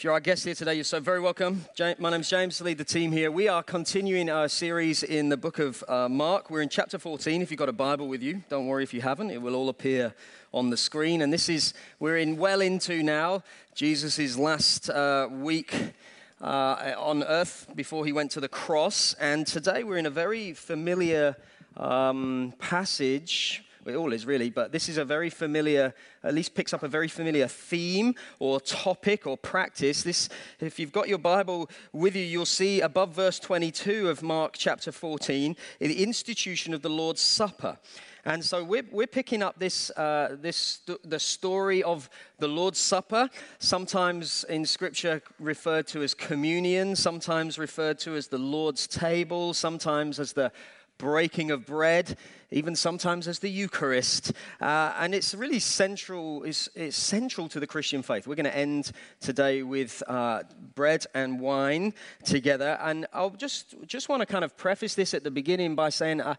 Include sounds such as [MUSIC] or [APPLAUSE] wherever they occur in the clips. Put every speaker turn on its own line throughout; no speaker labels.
If you're our guest here today, you're so very welcome. My name's James, I lead the team here. We are continuing our series in the book of uh, Mark. We're in chapter 14. If you've got a Bible with you, don't worry if you haven't, it will all appear on the screen. And this is, we're in well into now Jesus' last uh, week uh, on earth before he went to the cross. And today we're in a very familiar um, passage it all is really, but this is a very familiar, at least picks up a very familiar theme or topic or practice. This, if you've got your Bible with you, you'll see above verse 22 of Mark chapter 14, the institution of the Lord's Supper. And so we're, we're picking up this, uh, this, the story of the Lord's Supper, sometimes in Scripture referred to as communion, sometimes referred to as the Lord's table, sometimes as the breaking of bread, even sometimes as the Eucharist. Uh, and it's really central, it's, it's, central to the Christian faith. We're going to end today with uh, bread and wine together. And I'll just, just want to kind of preface this at the beginning by saying, uh,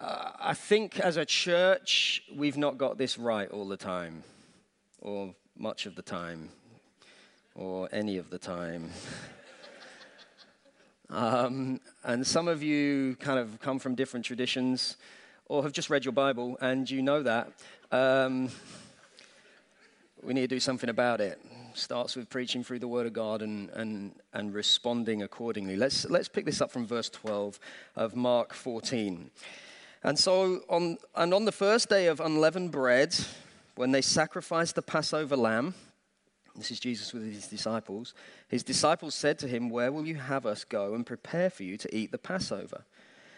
uh, I think as a church, we've not got this right all the time, or much of the time, or any of the time. [LAUGHS] Um, and some of you kind of come from different traditions or have just read your Bible and you know that. Um, we need to do something about it. Starts with preaching through the Word of God and, and, and responding accordingly. Let's, let's pick this up from verse 12 of Mark 14. And so, on, and on the first day of unleavened bread, when they sacrificed the Passover lamb, this is Jesus with his disciples. His disciples said to him, Where will you have us go and prepare for you to eat the Passover?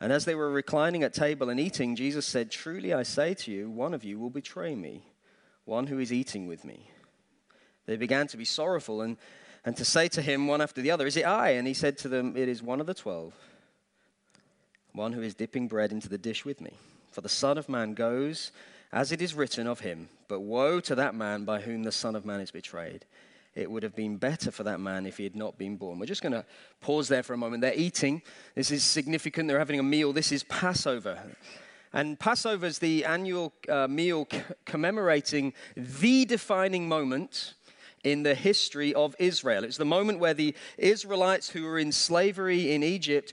And as they were reclining at table and eating, Jesus said, Truly I say to you, one of you will betray me, one who is eating with me. They began to be sorrowful and, and to say to him one after the other, Is it I? And he said to them, It is one of the twelve, one who is dipping bread into the dish with me. For the Son of Man goes as it is written of him, but woe to that man by whom the Son of Man is betrayed. It would have been better for that man if he had not been born. We're just going to pause there for a moment. They're eating. This is significant. They're having a meal. This is Passover. And Passover is the annual uh, meal c- commemorating the defining moment in the history of Israel. It's the moment where the Israelites who were in slavery in Egypt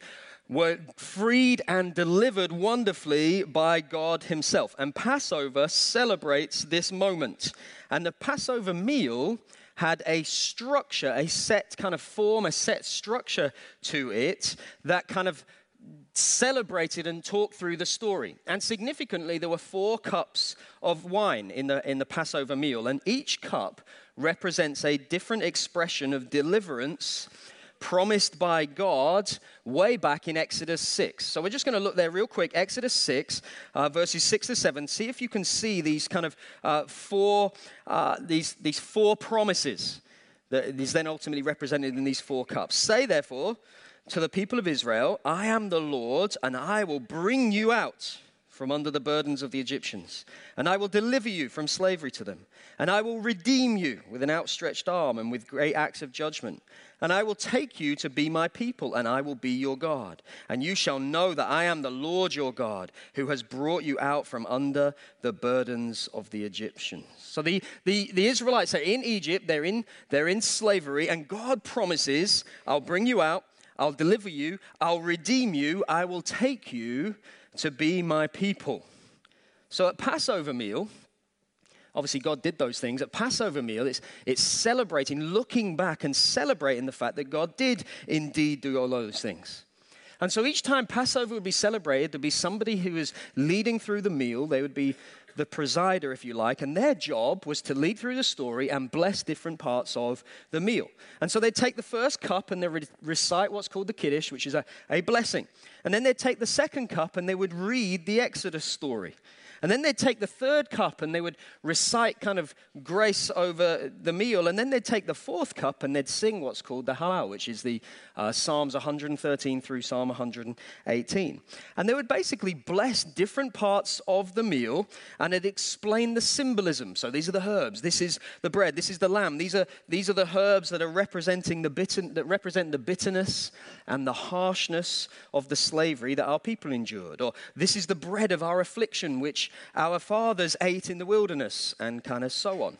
were freed and delivered wonderfully by God Himself. And Passover celebrates this moment. And the Passover meal had a structure, a set kind of form, a set structure to it that kind of celebrated and talked through the story. And significantly, there were four cups of wine in the, in the Passover meal, and each cup represents a different expression of deliverance promised by God way back in Exodus 6. So we're just going to look there real quick. Exodus 6, uh, verses 6 to 7. See if you can see these kind of uh, four, uh, these, these four promises that is then ultimately represented in these four cups. Say therefore to the people of Israel, I am the Lord, and I will bring you out from under the burdens of the Egyptians, and I will deliver you from slavery to them, and I will redeem you with an outstretched arm and with great acts of judgment. And I will take you to be my people, and I will be your God. And you shall know that I am the Lord your God, who has brought you out from under the burdens of the Egyptians. So the, the, the Israelites are in Egypt, they're in, they're in slavery, and God promises, I'll bring you out, I'll deliver you, I'll redeem you, I will take you to be my people. So at Passover meal, obviously God did those things. At Passover meal, it's, it's celebrating, looking back and celebrating the fact that God did indeed do all those things. And so each time Passover would be celebrated, there'd be somebody who was leading through the meal. They would be the presider, if you like, and their job was to lead through the story and bless different parts of the meal. And so they'd take the first cup and they would recite what's called the Kiddush, which is a, a blessing. And then they'd take the second cup and they would read the Exodus story. And then they'd take the third cup and they would recite kind of grace over the meal. And then they'd take the fourth cup and they'd sing what's called the Hallel, which is the uh, Psalms 113 through Psalm 118. And they would basically bless different parts of the meal and it'd explain the symbolism. So these are the herbs, this is the bread, this is the lamb. These are, these are the herbs that are representing the bitter, that represent the bitterness and the harshness of the slavery that our people endured. Or this is the bread of our affliction, which our fathers ate in the wilderness, and kind of so on.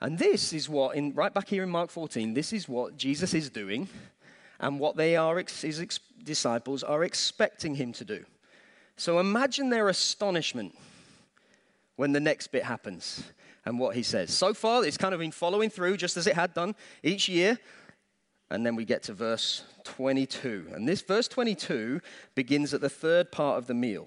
And this is what, in, right back here in Mark 14, this is what Jesus is doing and what they are, his ex- disciples are expecting him to do. So imagine their astonishment when the next bit happens and what he says. So far, it's kind of been following through just as it had done each year. And then we get to verse 22. And this verse 22 begins at the third part of the meal.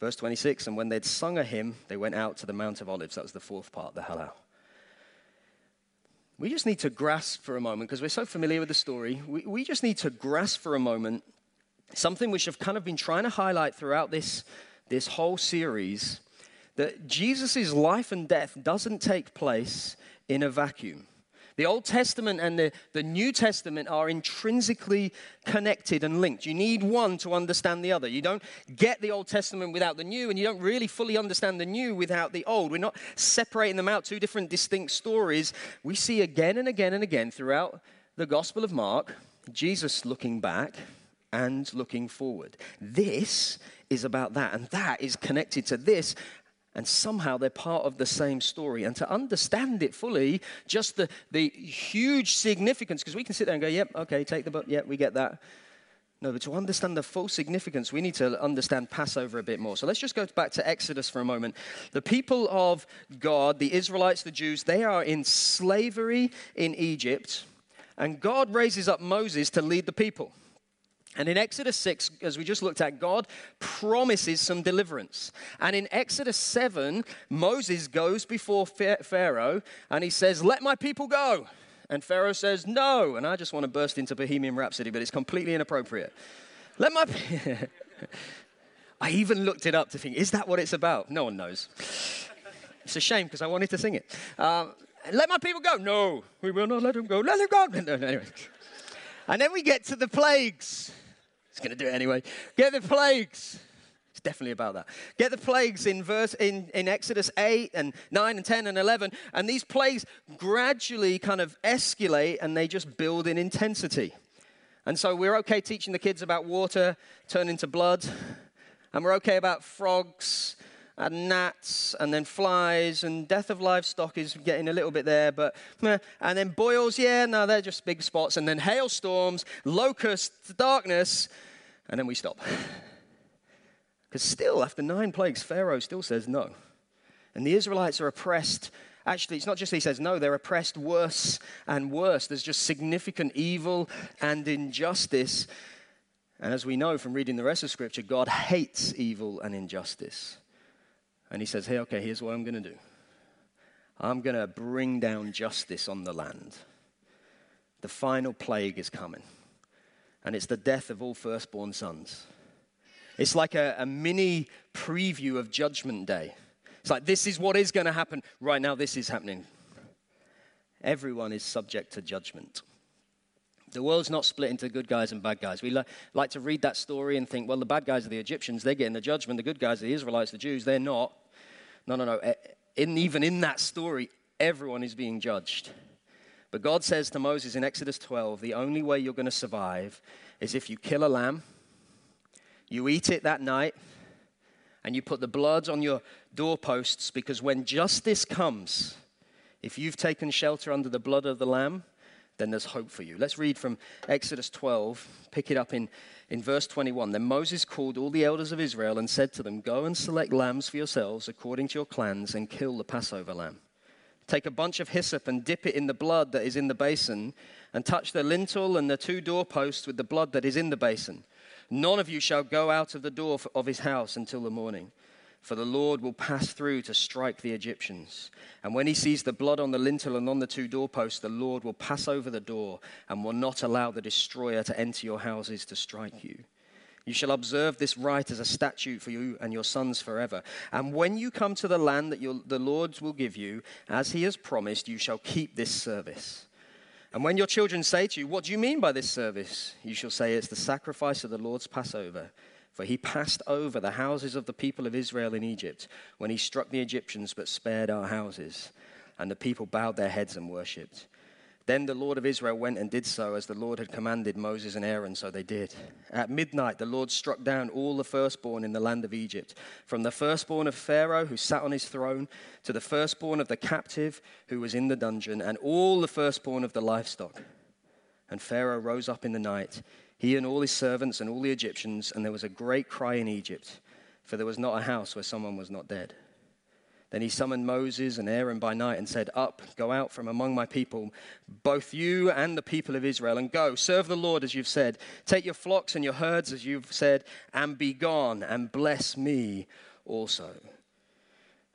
Verse 26 And when they'd sung a hymn, they went out to the Mount of Olives. That was the fourth part, the Hallel. We just need to grasp for a moment, because we're so familiar with the story, we, we just need to grasp for a moment something which I've kind of been trying to highlight throughout this, this whole series that Jesus' life and death doesn't take place in a vacuum. The Old Testament and the, the New Testament are intrinsically connected and linked. You need one to understand the other. You don't get the Old Testament without the New, and you don't really fully understand the New without the Old. We're not separating them out, two different distinct stories. We see again and again and again throughout the Gospel of Mark Jesus looking back and looking forward. This is about that, and that is connected to this and somehow they're part of the same story. And to understand it fully, just the, the huge significance, because we can sit there and go, yep, okay, take the book, yep, we get that. No, but to understand the full significance, we need to understand Passover a bit more. So let's just go back to Exodus for a moment. The people of God, the Israelites, the Jews, they are in slavery in Egypt, and God raises up Moses to lead the people. And in Exodus 6, as we just looked at, God promises some deliverance. And in Exodus 7, Moses goes before Pharaoh and he says, Let my people go. And Pharaoh says, No. And I just want to burst into Bohemian Rhapsody, but it's completely inappropriate. Let my. [LAUGHS] I even looked it up to think, is that what it's about? No one knows. It's a shame because I wanted to sing it. Uh, let my people go. No, we will not let them go. Let them go. No, [LAUGHS] anyway. And then we get to the plagues. It's going to do it anyway. Get the plagues. It's definitely about that. Get the plagues in verse in, in Exodus 8 and 9 and 10 and 11. And these plagues gradually kind of escalate and they just build in intensity. And so we're okay teaching the kids about water turning to blood. And we're okay about frogs and gnats and then flies and death of livestock is getting a little bit there but and then boils yeah no they're just big spots and then hailstorms locusts darkness and then we stop. [LAUGHS] Because still, after nine plagues, Pharaoh still says no. And the Israelites are oppressed. Actually, it's not just he says no, they're oppressed worse and worse. There's just significant evil and injustice. And as we know from reading the rest of Scripture, God hates evil and injustice. And he says, hey, okay, here's what I'm going to do I'm going to bring down justice on the land. The final plague is coming and it's the death of all firstborn sons. It's like a, a mini preview of Judgment Day. It's like, this is what is going to happen. Right now, this is happening. Everyone is subject to judgment. The world's not split into good guys and bad guys. We li- like to read that story and think, well, the bad guys are the Egyptians, they're getting the judgment. The good guys are the Israelites, the Jews, they're not. No, no, no. In, even in that story, everyone is being judged. But God says to Moses in Exodus 12 the only way you're going to survive is if you kill a lamb, you eat it that night, and you put the blood on your doorposts because when justice comes, If you've taken shelter under the blood of the Lamb, then there's hope for you. Let's read from Exodus 12, pick it up in, in verse 21. Then Moses called all the elders of Israel and said to them, Go and select lambs for yourselves according to your clans and kill the Passover lamb. Take a bunch of hyssop and dip it in the blood that is in the basin, and touch the lintel and the two doorposts with the blood that is in the basin. None of you shall go out of the door of his house until the morning for the Lord will pass through to strike the Egyptians. And when he sees the blood on the lintel and on the two doorposts, the Lord will pass over the door and will not allow the destroyer to enter your houses to strike you. You shall observe this rite as a statute for you and your sons forever. And when you come to the land that your, the Lord will give you, as he has promised, you shall keep this service. And when your children say to you, What do you mean by this service? You shall say, It's the sacrifice of the Lord's Passover for he passed over the houses of the people of Israel in Egypt when he struck the Egyptians but spared our houses. And the people bowed their heads and worshipped. Then the Lord of Israel went and did so as the Lord had commanded Moses and Aaron, so they did. At midnight, the Lord struck down all the firstborn in the land of Egypt, from the firstborn of Pharaoh who sat on his throne, to the firstborn of the captive who was in the dungeon, and all the firstborn of the livestock. And Pharaoh rose up in the night he and all his servants and all the Egyptians, and there was a great cry in Egypt, for there was not a house where someone was not dead. Then he summoned Moses and Aaron by night and said, Up, go out from among my people, both you and the people of Israel, and go, serve the Lord as you've said. Take your flocks and your herds as you've said, and be gone, and bless me also.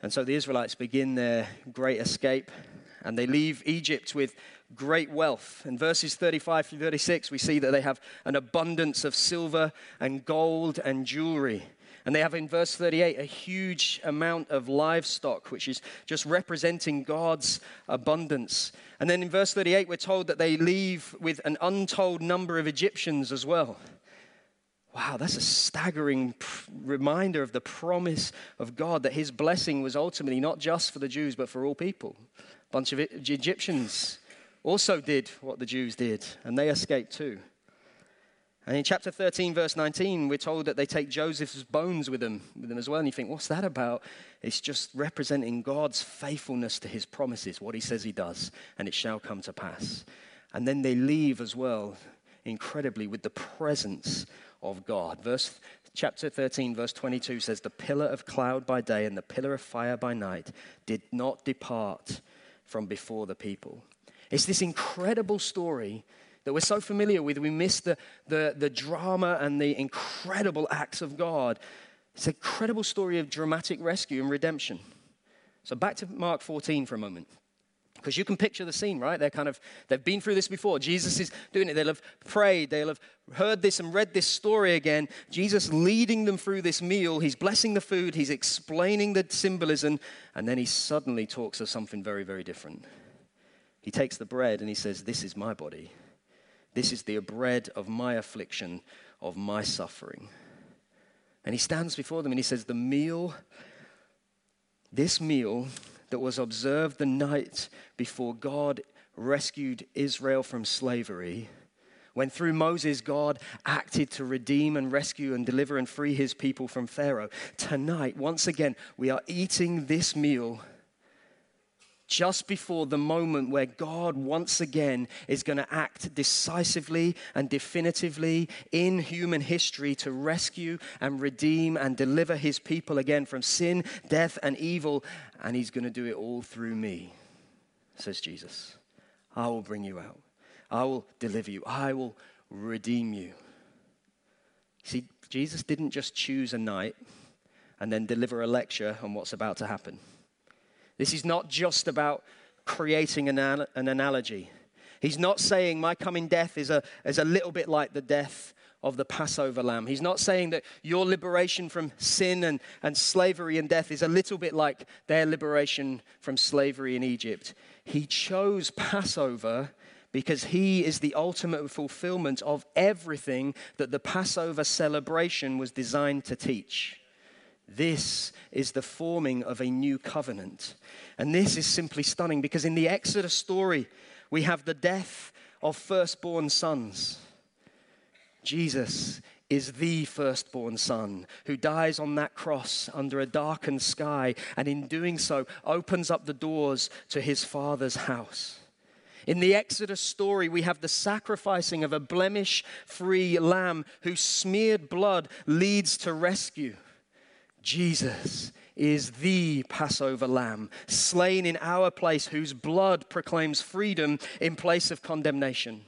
And so the Israelites begin their great escape, and they leave Egypt with great wealth. In verses 35 through 36, we see that they have an abundance of silver and gold and jewelry. And they have in verse 38 a huge amount of livestock, which is just representing God's abundance. And then in verse 38, we're told that they leave with an untold number of Egyptians as well. Wow, that's a staggering reminder of the promise of God that his blessing was ultimately not just for the Jews, but for all people. A bunch of Egyptians also did what the Jews did, and they escaped too. And in chapter 13, verse 19, we're told that they take Joseph's bones with them, with them as well. And you think, what's that about? It's just representing God's faithfulness to his promises, what he says he does, and it shall come to pass. And then they leave as well, incredibly, with the presence of God. Verse chapter 13, verse 22 says, The pillar of cloud by day and the pillar of fire by night did not depart from before the people. It's this incredible story that we're so familiar with. We miss the, the, the drama and the incredible acts of God. It's an incredible story of dramatic rescue and redemption. So back to Mark 14 for a moment. Because you can picture the scene, right? They're kind of, they've been through this before. Jesus is doing it. They'll have prayed. They'll have heard this and read this story again. Jesus leading them through this meal. He's blessing the food. He's explaining the symbolism. And then he suddenly talks of something very, very different. He takes the bread and he says, This is my body. This is the bread of my affliction, of my suffering. And he stands before them and he says, The meal, this meal that was observed the night before God rescued Israel from slavery, when through Moses God acted to redeem and rescue and deliver and free his people from Pharaoh, tonight, once again, we are eating this meal just before the moment where God once again is going to act decisively and definitively in human history to rescue and redeem and deliver his people again from sin, death, and evil. And he's going to do it all through me, says Jesus. I will bring you out, I will deliver you, I will redeem you. See, Jesus didn't just choose a night and then deliver a lecture on what's about to happen. This is not just about creating an, an analogy. He's not saying my coming death is a, is a little bit like the death of the Passover lamb. He's not saying that your liberation from sin and, and slavery and death is a little bit like their liberation from slavery in Egypt. He chose Passover because he is the ultimate fulfillment of everything that the Passover celebration was designed to teach. This is the forming of a new covenant. And this is simply stunning because in the Exodus story, we have the death of firstborn sons. Jesus is the firstborn son who dies on that cross under a darkened sky and in doing so opens up the doors to his father's house. In the Exodus story, we have the sacrificing of a blemish free lamb whose smeared blood leads to rescue. Jesus is the Passover lamb, slain in our place, whose blood proclaims freedom in place of condemnation.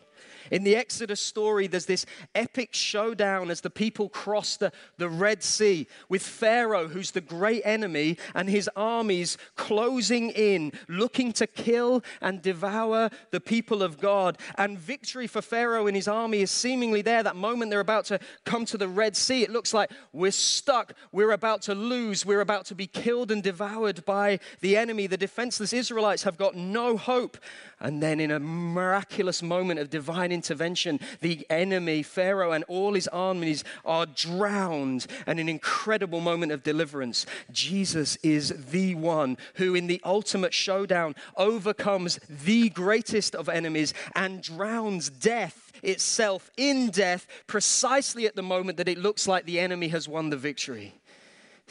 In the Exodus story, there's this epic showdown as the people cross the, the Red Sea with Pharaoh, who's the great enemy, and his armies closing in, looking to kill and devour the people of God. And victory for Pharaoh and his army is seemingly there. That moment they're about to come to the Red Sea, it looks like we're stuck, we're about to lose, we're about to be killed and devoured by the enemy. The defenseless Israelites have got no hope. And then, in a miraculous moment of divine intervention, the enemy, Pharaoh, and all his armies are drowned. And an incredible moment of deliverance. Jesus is the one who, in the ultimate showdown, overcomes the greatest of enemies and drowns death itself in death precisely at the moment that it looks like the enemy has won the victory.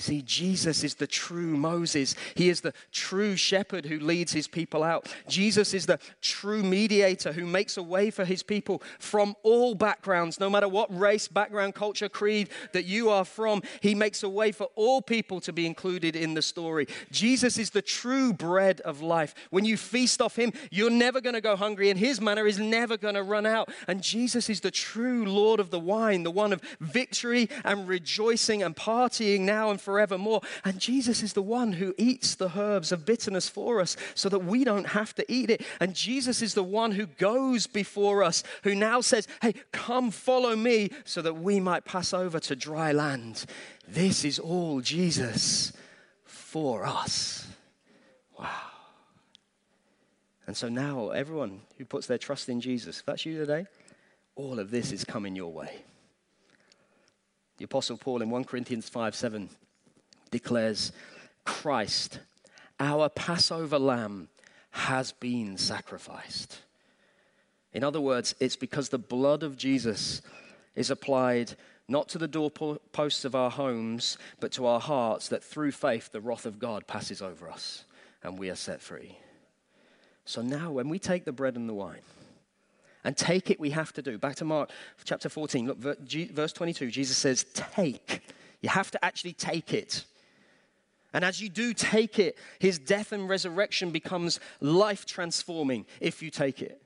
See, Jesus is the true Moses. He is the true shepherd who leads his people out. Jesus is the true mediator who makes a way for his people from all backgrounds, no matter what race, background, culture, creed that you are from. He makes a way for all people to be included in the story. Jesus is the true bread of life. When you feast off him, you're never going to go hungry, and his manna is never going to run out. And Jesus is the true Lord of the wine, the one of victory and rejoicing and partying now and forevermore. And Jesus is the one who eats the herbs of bitterness for us so that we don't have to eat it. And Jesus is the one who goes before us, who now says, Hey, come follow me so that we might pass over to dry land. This is all Jesus for us. Wow. And so now, everyone who puts their trust in Jesus, if that's you today, all of this is coming your way. The Apostle Paul in 1 Corinthians 5 7 declares Christ, our Passover lamb, has been sacrificed. In other words, it's because the blood of Jesus is applied not to the doorposts of our homes, but to our hearts, that through faith the wrath of God passes over us and we are set free. So now, when we take the bread and the wine, and take it, we have to do. Back to Mark chapter 14, look, verse 22, Jesus says, Take. You have to actually take it. And as you do take it, his death and resurrection becomes life transforming if you take it.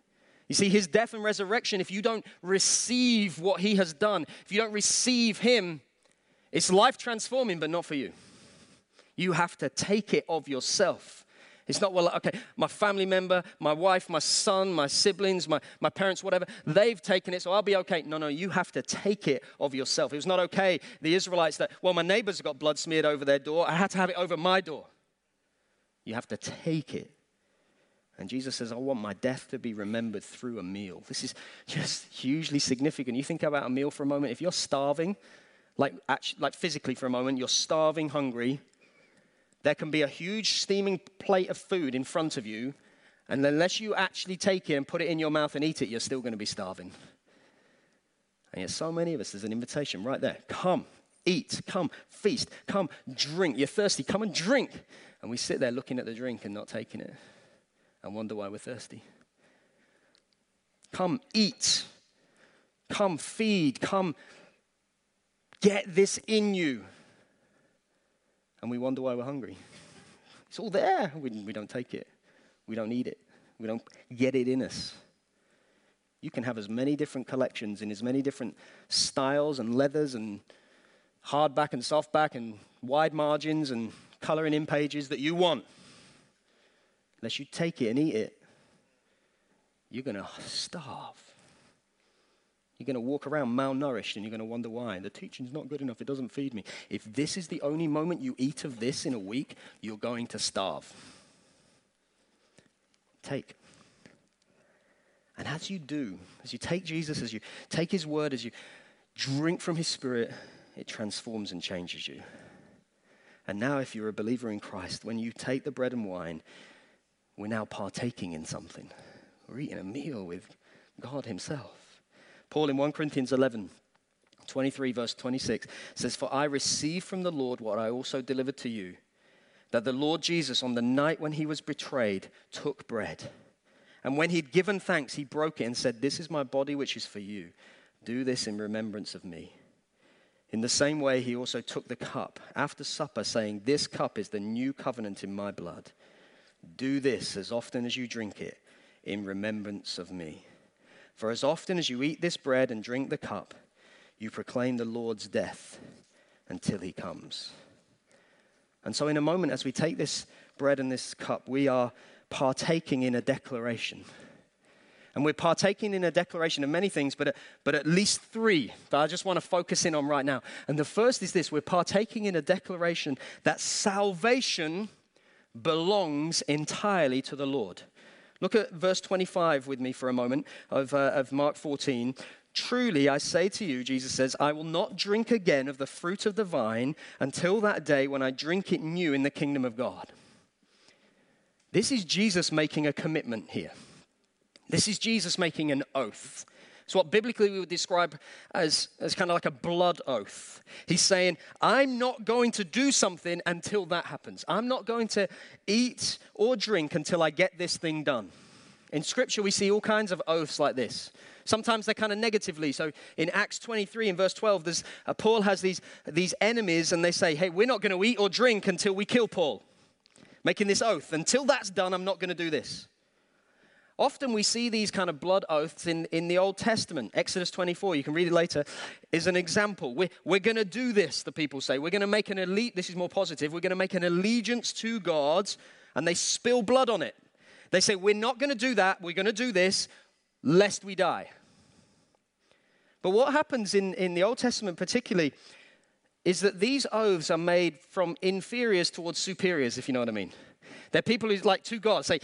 You see, his death and resurrection, if you don't receive what he has done, if you don't receive him, it's life transforming, but not for you. You have to take it of yourself. It's not, well, okay, my family member, my wife, my son, my siblings, my, my parents, whatever, they've taken it, so I'll be okay. No, no, you have to take it of yourself. It was not okay, the Israelites, that, well, my neighbors got blood smeared over their door. I had to have it over my door. You have to take it. And Jesus says, I want my death to be remembered through a meal. This is just hugely significant. You think about a meal for a moment. If you're starving, like, actually, like physically for a moment, you're starving, hungry, there can be a huge steaming plate of food in front of you, and unless you actually take it and put it in your mouth and eat it, you're still going to be starving. And yet, so many of us, there's an invitation right there. Come, eat, come, feast, come, drink. You're thirsty, come and drink. And we sit there looking at the drink and not taking it and wonder why we're thirsty. Come, eat. Come, feed. Come, get this in you and we wonder why we're hungry. [LAUGHS] It's all there. We, we don't take it, we don't need it, we don't get it in us. You can have as many different collections in as many different styles and leathers and hardback and softback and wide margins and coloring in pages that you want. Unless you take it and eat it, you're going to starve. You're going to walk around malnourished and you're going to wonder why. The teaching's not good enough, it doesn't feed me. If this is the only moment you eat of this in a week, you're going to starve. Take. And as you do, as you take Jesus, as you take his word, as you drink from his spirit, it transforms and changes you. And now, if you're a believer in Christ, when you take the bread and wine, we're now partaking in something. We're eating a meal with God himself. Paul in 1 Corinthians 11 23, verse 26 says, For I received from the Lord what I also delivered to you, that the Lord Jesus, on the night when he was betrayed, took bread. And when he'd given thanks, he broke it and said, This is my body, which is for you. Do this in remembrance of me. In the same way, he also took the cup after supper, saying, This cup is the new covenant in my blood. Do this as often as you drink it in remembrance of me. For as often as you eat this bread and drink the cup, you proclaim the Lord's death until he comes. And so, in a moment, as we take this bread and this cup, we are partaking in a declaration. And we're partaking in a declaration of many things, but, but at least three that I just want to focus in on right now. And the first is this we're partaking in a declaration that salvation belongs entirely to the Lord. Look at verse 25 with me for a moment of, uh, of Mark 14. Truly, I say to you, Jesus says, I will not drink again of the fruit of the vine until that day when I drink it new in the kingdom of God. This is Jesus making a commitment here. This is Jesus making an oath. It's what biblically we would describe as, as kind of like a blood oath. He's saying, I'm not going to do something until that happens. I'm not going to eat or drink until I get this thing done. In Scripture, we see all kinds of oaths like this. Sometimes they're kind of negatively. So in Acts 23 in verse 12, there's, uh, Paul has these, these enemies, and they say, Hey, we're not going to eat or drink until we kill Paul. Making this oath. Until that's done, I'm not going to do this. Often we see these kind of blood oaths in, in the Old Testament. Exodus 24, you can read it later, is an example. We're, we're going to do this, the people say. We're going to make an elite, this is more positive, we're going to make an allegiance to God, and they spill blood on it. They say, We're not going to do that, we're going to do this, lest we die. But what happens in, in the Old Testament, particularly, is that these oaths are made from inferiors towards superiors, if you know what I mean. They're people who like to God say,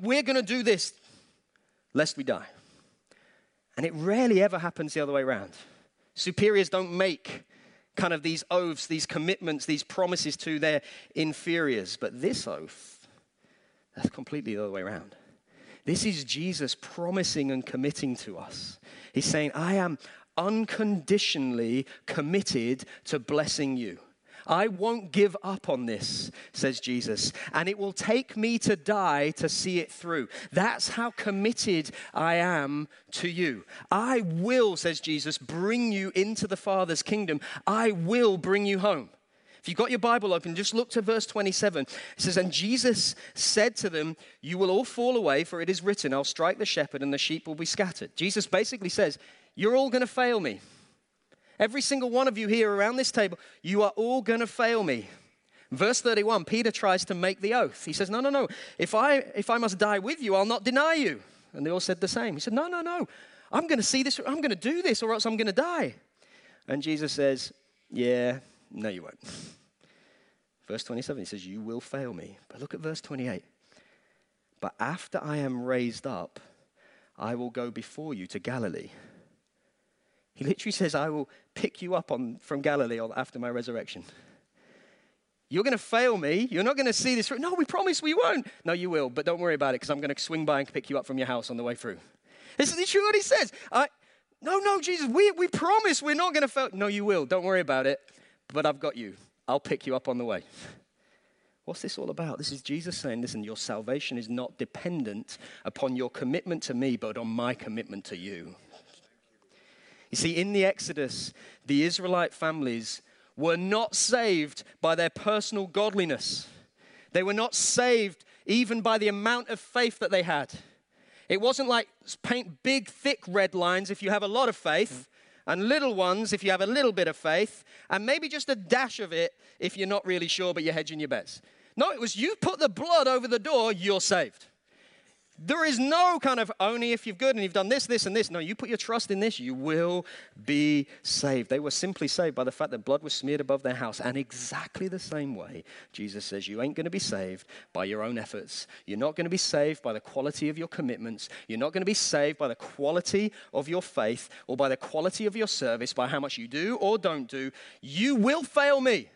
we're going to do this lest we die. And it rarely ever happens the other way around. Superiors don't make kind of these oaths, these commitments, these promises to their inferiors. But this oath, that's completely the other way around. This is Jesus promising and committing to us. He's saying, I am unconditionally committed to blessing you. I won't give up on this, says Jesus, and it will take me to die to see it through. That's how committed I am to you. I will, says Jesus, bring you into the Father's kingdom. I will bring you home. If you've got your Bible open, just look to verse 27. It says, And Jesus said to them, You will all fall away, for it is written, I'll strike the shepherd, and the sheep will be scattered. Jesus basically says, You're all going to fail me. Every single one of you here around this table, you are all going to fail me. Verse 31, Peter tries to make the oath. He says, No, no, no. If I, if I must die with you, I'll not deny you. And they all said the same. He said, No, no, no. I'm going to see this. I'm going to do this, or else I'm going to die. And Jesus says, Yeah, no, you won't. Verse 27, he says, You will fail me. But look at verse 28. But after I am raised up, I will go before you to Galilee. He literally says, I will pick you up on, from Galilee after my resurrection. You're going to fail me. You're not going to see this. No, we promise we won't. No, you will, but don't worry about it because I'm going to swing by and pick you up from your house on the way through. This is literally what he says. I, no, no, Jesus, we, we promise we're not going to fail. No, you will. Don't worry about it, but I've got you. I'll pick you up on the way. What's this all about? This is Jesus saying, listen, your salvation is not dependent upon your commitment to me, but on my commitment to you. You see, in the Exodus, the Israelite families were not saved by their personal godliness. They were not saved even by the amount of faith that they had. It wasn't like paint big, thick red lines if you have a lot of faith, and little ones if you have a little bit of faith, and maybe just a dash of it if you're not really sure but you're hedging your bets. No, it was you put the blood over the door, you're saved. There is no kind of only if you've good and you've done this, this, and this. No, you put your trust in this, you will be saved. They were simply saved by the fact that blood was smeared above their house. And exactly the same way, Jesus says, you ain't going to be saved by your own efforts. You're not going to be saved by the quality of your commitments. You're not going to be saved by the quality of your faith or by the quality of your service, by how much you do or don't do. You will fail me,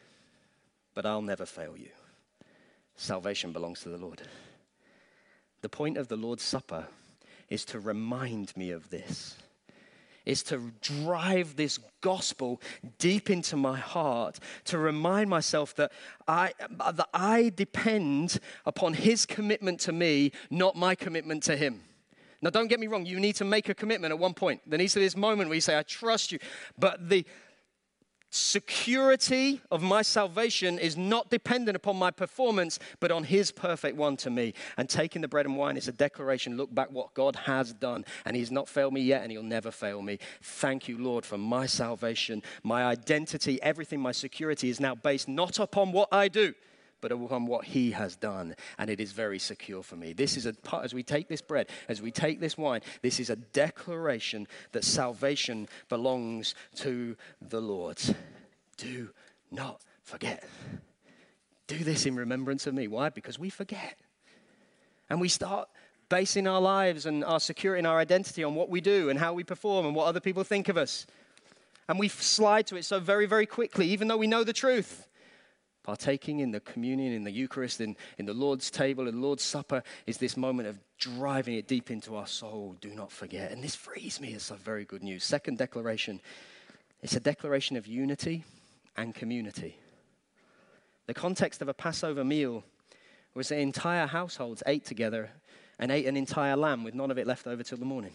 but I'll never fail you. Salvation belongs to the Lord. The point of the Lord's Supper is to remind me of this. is to drive this gospel deep into my heart, to remind myself that I, that I depend upon his commitment to me, not my commitment to him. Now, don't get me wrong, you need to make a commitment at one point. There needs to be this moment where you say, I trust you. But the, security of my salvation is not dependent upon my performance, but on His perfect one to me. And taking the bread and wine is a declaration look back what God has done. And He's not failed me yet, and He'll never fail me. Thank you, Lord, for my salvation, my identity, everything, my security is now based not upon what I do but upon what he has done, and it is very secure for me. This is a part, as we take this bread, as we take this wine, this is a declaration that salvation belongs to the Lord. Do not forget. Do this in remembrance of me. Why? Because we forget. And we start basing our lives and our security and our identity on what we do and how we perform and what other people think of us. And we slide to it so very, very quickly, even though we know the truth partaking in the communion, in the Eucharist, in, in the Lord's table, in the Lord's Supper, is this moment of driving it deep into our soul. Do not forget. And this frees me. It's some very good news. Second declaration it's a declaration of unity and community. The context of a Passover meal was the entire households ate together and ate an entire lamb with none of it left over till the morning.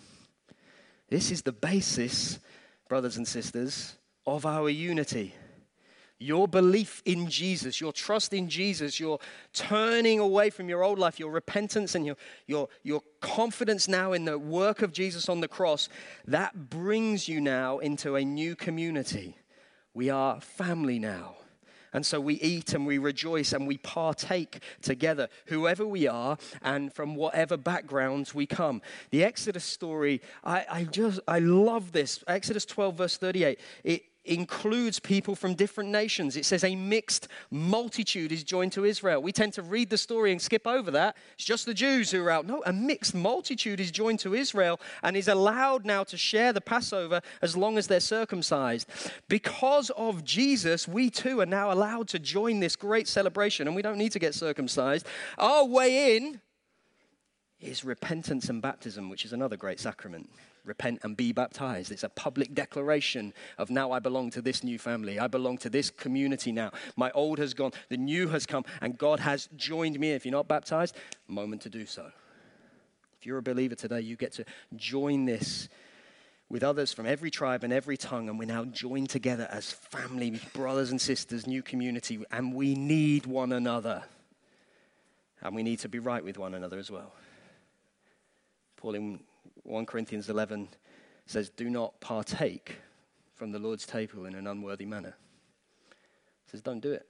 This is the basis, brothers and sisters, of our unity. Your belief in Jesus, your trust in Jesus, your turning away from your old life, your repentance and your, your, your confidence now in the work of Jesus on the cross, that brings you now into a new community. We are family now. And so we eat and we rejoice and we partake together, whoever we are and from whatever backgrounds we come. The Exodus story, I, I just, I love this. Exodus 12, verse 38. It, includes people from different nations. It says a mixed multitude is joined to Israel. We tend to read the story and skip over that. It's just the Jews who are out. No, a mixed multitude is joined to Israel and is allowed now to share the Passover as long as they're circumcised. Because of Jesus, we too are now allowed to join this great celebration and we don't need to get circumcised. Our way in is repentance and baptism, which is another great sacrament repent and be baptized. It's a public declaration of now I belong to this new family. I belong to this community now. My old has gone, the new has come, and God has joined me. If you're not baptized, moment to do so. If you're a believer today, you get to join this with others from every tribe and every tongue, and we're now joined together as family, brothers and sisters, new community, and we need one another. And we need to be right with one another as well. Paul in 1 Corinthians 11 says, Do not partake from the Lord's table in an unworthy manner. It says, Don't do it.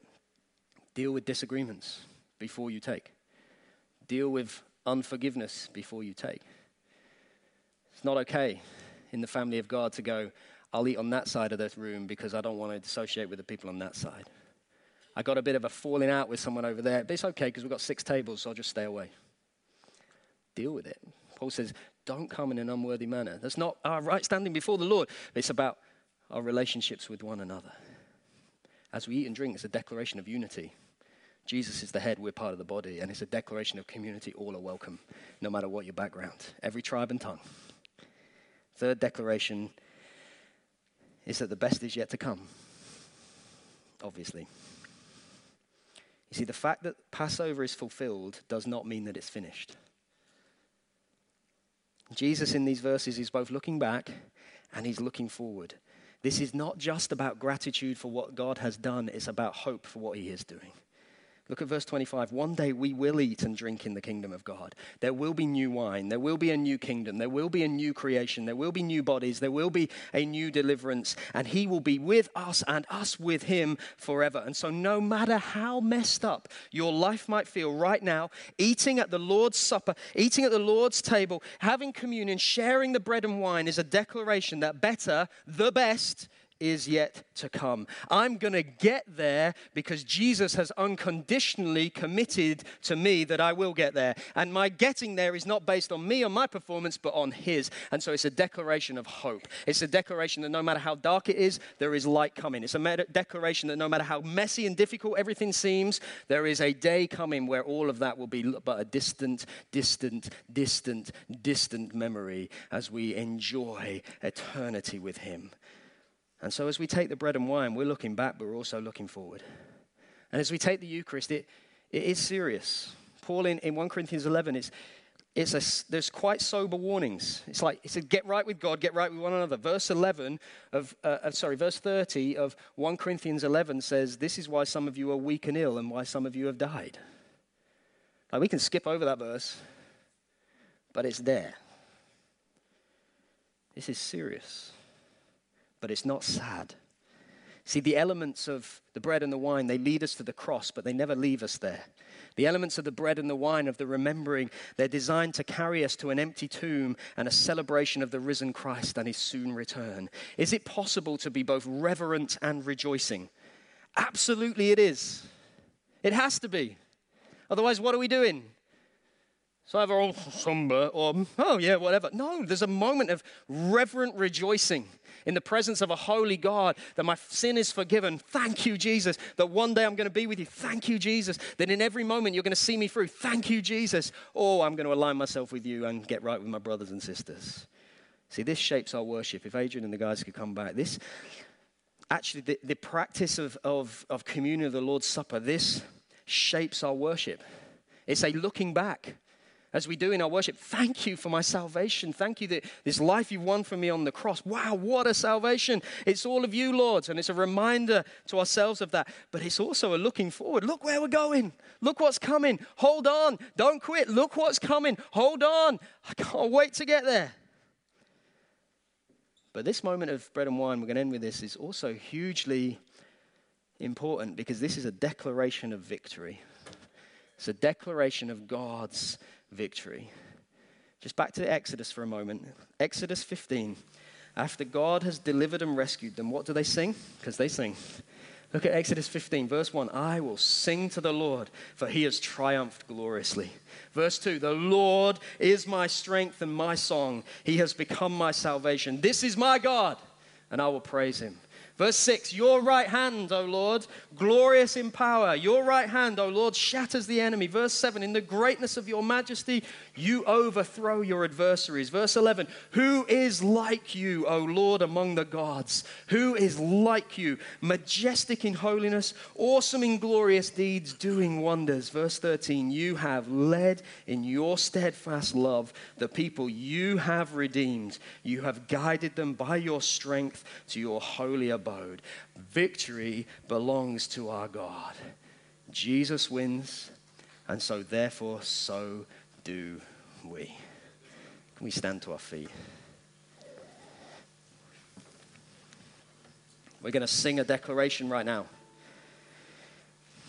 Deal with disagreements before you take, deal with unforgiveness before you take. It's not okay in the family of God to go, I'll eat on that side of the room because I don't want to associate with the people on that side. I got a bit of a falling out with someone over there, but it's okay because we've got six tables, so I'll just stay away. Deal with it. Paul says, don't come in an unworthy manner. That's not our right standing before the Lord. It's about our relationships with one another. As we eat and drink, it's a declaration of unity. Jesus is the head, we're part of the body, and it's a declaration of community. All are welcome, no matter what your background, every tribe and tongue. Third declaration is that the best is yet to come, obviously. You see, the fact that Passover is fulfilled does not mean that it's finished. Jesus, in these verses, is both looking back and he's looking forward. This is not just about gratitude for what God has done, it's about hope for what he is doing. Look at verse 25. One day we will eat and drink in the kingdom of God. There will be new wine. There will be a new kingdom. There will be a new creation. There will be new bodies. There will be a new deliverance. And He will be with us and us with Him forever. And so, no matter how messed up your life might feel right now, eating at the Lord's Supper, eating at the Lord's table, having communion, sharing the bread and wine is a declaration that better, the best, is yet to come. I'm going to get there because Jesus has unconditionally committed to me that I will get there. And my getting there is not based on me or my performance, but on His. And so it's a declaration of hope. It's a declaration that no matter how dark it is, there is light coming. It's a declaration that no matter how messy and difficult everything seems, there is a day coming where all of that will be but a distant, distant, distant, distant memory as we enjoy eternity with Him. And so, as we take the bread and wine, we're looking back, but we're also looking forward. And as we take the Eucharist, it, it is serious. Paul in, in 1 Corinthians 11, it's, it's a, there's quite sober warnings. It's like, it's a get right with God, get right with one another. Verse 11 of, uh, uh, sorry, verse 30 of 1 Corinthians 11 says, This is why some of you are weak and ill and why some of you have died. Like, we can skip over that verse, but it's there. This is serious but it's not sad. See, the elements of the bread and the wine, they lead us to the cross, but they never leave us there. The elements of the bread and the wine, of the remembering, they're designed to carry us to an empty tomb and a celebration of the risen Christ and his soon return. Is it possible to be both reverent and rejoicing? Absolutely, it is. It has to be. Otherwise, what are we doing? So I either all somber or, oh yeah, whatever. No, there's a moment of reverent rejoicing in the presence of a holy God, that my sin is forgiven. Thank you, Jesus. That one day I'm going to be with you. Thank you, Jesus. That in every moment you're going to see me through. Thank you, Jesus. Oh, I'm going to align myself with you and get right with my brothers and sisters. See, this shapes our worship. If Adrian and the guys could come back, this actually, the, the practice of, of, of communion of the Lord's Supper, this shapes our worship. It's a looking back as we do in our worship. Thank you for my salvation. Thank you that this life you've won for me on the cross. Wow, what a salvation. It's all of you, Lord. And it's a reminder to ourselves of that. But it's also a looking forward. Look where we're going. Look what's coming. Hold on. Don't quit. Look what's coming. Hold on. I can't wait to get there. But this moment of bread and wine, we're going to end with this, is also hugely important because this is a declaration of victory. It's a declaration of God's victory. Just back to Exodus for a moment. Exodus 15. After God has delivered and rescued them, what do they sing? Because they sing. Look at Exodus 15, verse 1. I will sing to the Lord, for he has triumphed gloriously. Verse 2 The Lord is my strength and my song. He has become my salvation. This is my God, and I will praise him. Verse 6 Your right hand, O Lord, glorious in power. Your right hand, O Lord, shatters the enemy. Verse 7 In the greatness of your majesty, you overthrow your adversaries. Verse 11 Who is like you, O Lord, among the gods? Who is like you, majestic in holiness, awesome in glorious deeds, doing wonders? Verse 13 You have led in your steadfast love the people you have redeemed. You have guided them by your strength to your holy abode abode. Victory belongs to our God. Jesus wins, and so therefore, so do we. Can we stand to our feet? We're going to sing a declaration right now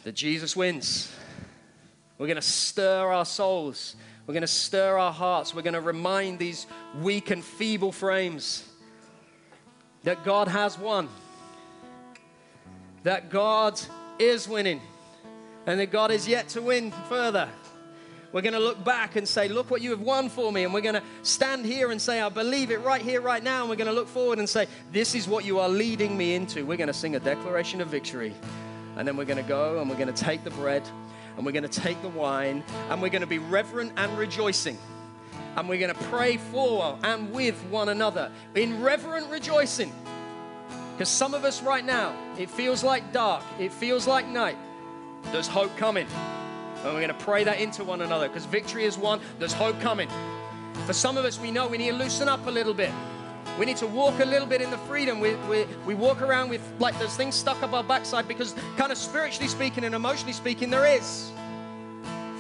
that Jesus wins. We're going to stir our souls. We're going to stir our hearts. We're going to remind these weak and feeble frames that God has won that God is winning and that God is yet to win further. We're going to look back and say, Look what you have won for me. And we're going to stand here and say, I believe it right here, right now. And we're going to look forward and say, This is what you are leading me into. We're going to sing a declaration of victory. And then we're going to go and we're going to take the bread and we're going to take the wine and we're going to be reverent and rejoicing. And we're going to pray for and with one another in reverent rejoicing. Because some of us right now, it feels like dark, it feels like night. There's hope coming. And we're going to pray that into one another because victory is won. There's hope coming. For some of us, we know we need to loosen up a little bit. We need to walk a little bit in the freedom. We, we, we walk around with like there's things stuck up our backside because, kind of spiritually speaking and emotionally speaking, there is.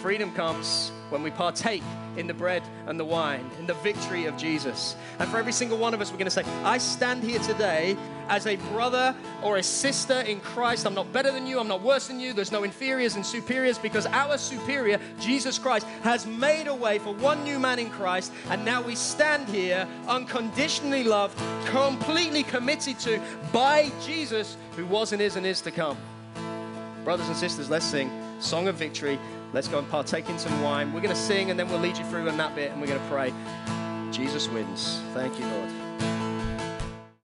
Freedom comes when we partake in the bread and the wine, in the victory of Jesus. And for every single one of us, we're going to say, I stand here today as a brother or a sister in Christ. I'm not better than you, I'm not worse than you. There's no inferiors and superiors because our superior, Jesus Christ, has made a way for one new man in Christ. And now we stand here unconditionally loved, completely committed to by Jesus, who was and is and is to come. Brothers and sisters, let's sing Song of Victory. Let's go and partake in some wine. We're going to sing and then we'll lead you through on that bit and we're going to pray. Jesus wins. Thank you, Lord.